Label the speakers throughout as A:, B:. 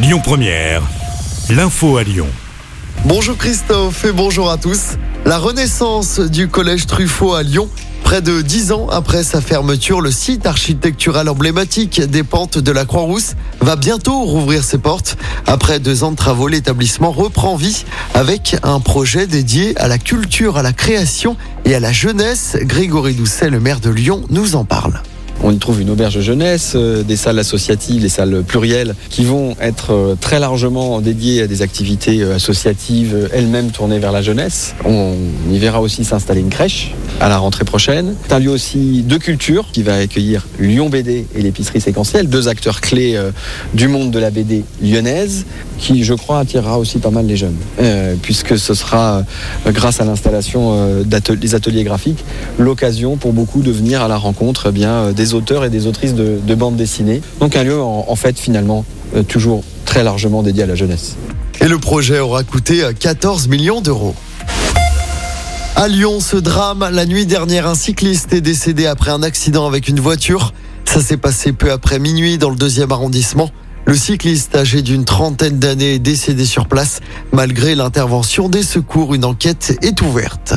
A: Lyon Première, l'info à Lyon.
B: Bonjour Christophe et bonjour à tous. La renaissance du collège Truffaut à Lyon. Près de dix ans après sa fermeture, le site architectural emblématique des pentes de la Croix-Rousse va bientôt rouvrir ses portes. Après deux ans de travaux, l'établissement reprend vie avec un projet dédié à la culture, à la création et à la jeunesse. Grégory Doucet, le maire de Lyon, nous en parle.
C: On y trouve une auberge jeunesse, euh, des salles associatives, des salles plurielles qui vont être euh, très largement dédiées à des activités euh, associatives elles-mêmes tournées vers la jeunesse. On y verra aussi s'installer une crèche à la rentrée prochaine. C'est un lieu aussi de culture qui va accueillir Lyon BD et l'épicerie séquentielle, deux acteurs clés du monde de la BD lyonnaise qui, je crois, attirera aussi pas mal les jeunes, puisque ce sera, grâce à l'installation des ateliers graphiques, l'occasion pour beaucoup de venir à la rencontre eh bien des auteurs et des autrices de, de bandes dessinées. Donc un lieu en, fait finalement euh, toujours très largement dédié à la jeunesse.
B: Et le projet aura coûté 14 millions d'euros. À Lyon, ce drame, la nuit dernière, un cycliste est décédé après un accident avec une voiture. Ça s'est passé peu après minuit dans le deuxième arrondissement. Le cycliste âgé d'une trentaine d'années est décédé sur place. Malgré l'intervention des secours, une enquête est ouverte.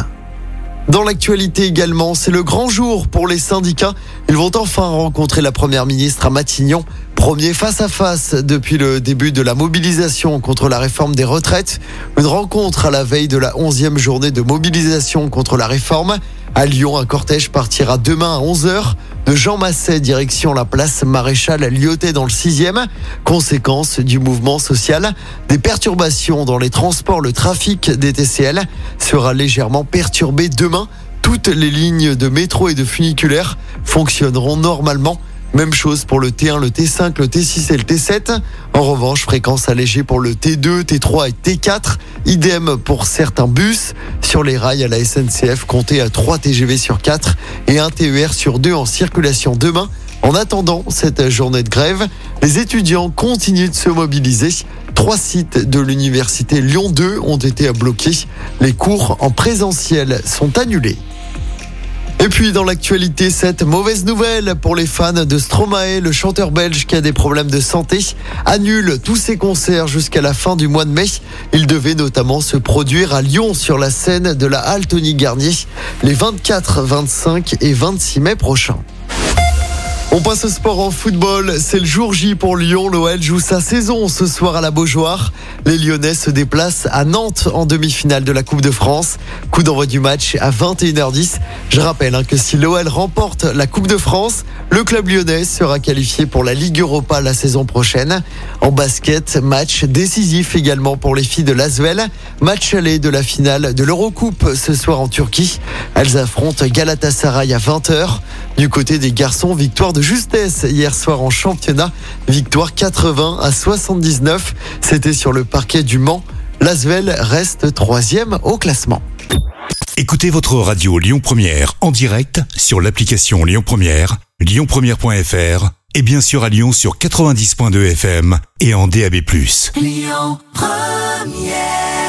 B: Dans l'actualité également, c'est le grand jour pour les syndicats. Ils vont enfin rencontrer la première ministre à Matignon. Premier face à face depuis le début de la mobilisation contre la réforme des retraites. Une rencontre à la veille de la 11e journée de mobilisation contre la réforme. À Lyon, un cortège partira demain à 11h de Jean Masset direction la place Maréchal Lyoté dans le 6e. Conséquence du mouvement social, des perturbations dans les transports, le trafic des TCL sera légèrement perturbé demain. Toutes les lignes de métro et de funiculaire fonctionneront normalement. Même chose pour le T1, le T5, le T6 et le T7. En revanche, fréquence allégée pour le T2, T3 et T4. Idem pour certains bus. Sur les rails à la SNCF, comptez à 3 TGV sur 4 et un TER sur 2 en circulation demain. En attendant cette journée de grève, les étudiants continuent de se mobiliser. Trois sites de l'université Lyon 2 ont été bloqués. Les cours en présentiel sont annulés. Et puis dans l'actualité, cette mauvaise nouvelle pour les fans de Stromae, le chanteur belge qui a des problèmes de santé, annule tous ses concerts jusqu'à la fin du mois de mai. Il devait notamment se produire à Lyon sur la scène de la Halle Tony Garnier les 24, 25 et 26 mai prochains. On passe au sport en football. C'est le jour J pour Lyon. L'OL joue sa saison ce soir à la Beaujoire. Les Lyonnais se déplacent à Nantes en demi-finale de la Coupe de France. Coup d'envoi du match à 21h10. Je rappelle hein, que si l'OL remporte la Coupe de France, le club lyonnais sera qualifié pour la Ligue Europa la saison prochaine. En basket, match décisif également pour les filles de Lasvel. Match aller de la finale de l'Eurocoupe ce soir en Turquie. Elles affrontent Galatasaray à 20h. Du côté des garçons, victoire de justesse hier soir en championnat. Victoire 80 à 79. C'était sur le parquet du Mans. L'Asvel reste troisième au classement.
A: Écoutez votre radio Lyon Première en direct sur l'application Lyon Première, lyonpremière.fr et bien sûr à Lyon sur 90.2 FM et en DAB+. Lyon Première